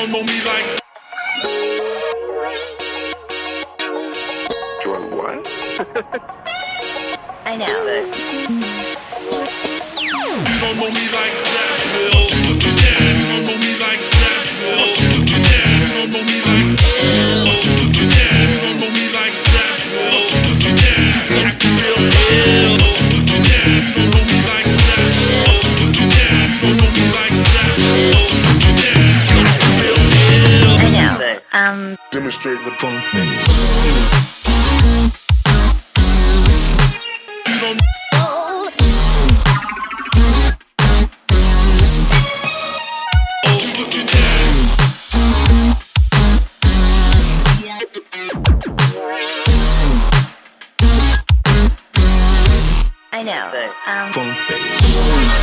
don't me like. Joy, what? I know. You don't know me like that, Bill. Um, demonstrate the funk. I know. Um, funk bass.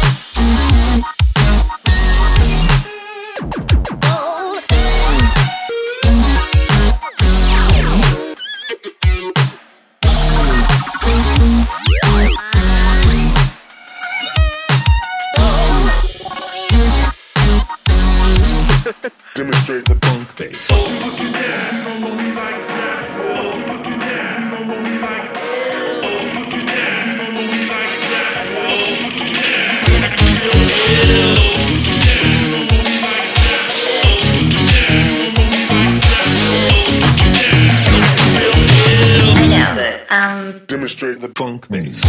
demonstrate the funk maze.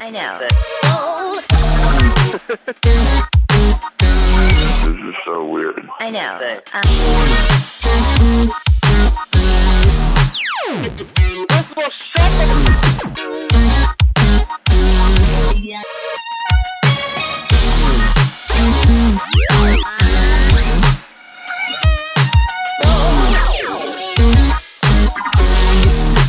I know. this is so weird. I know. Um,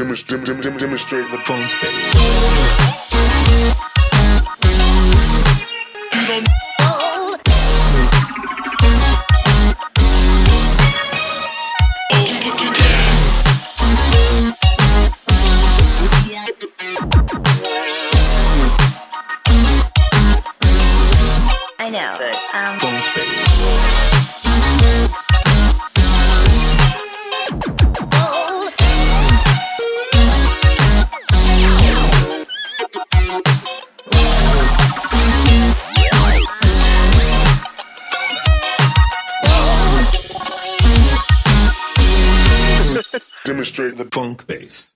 demonstrate, demonstrate the funk. Demonstrate the funk bass.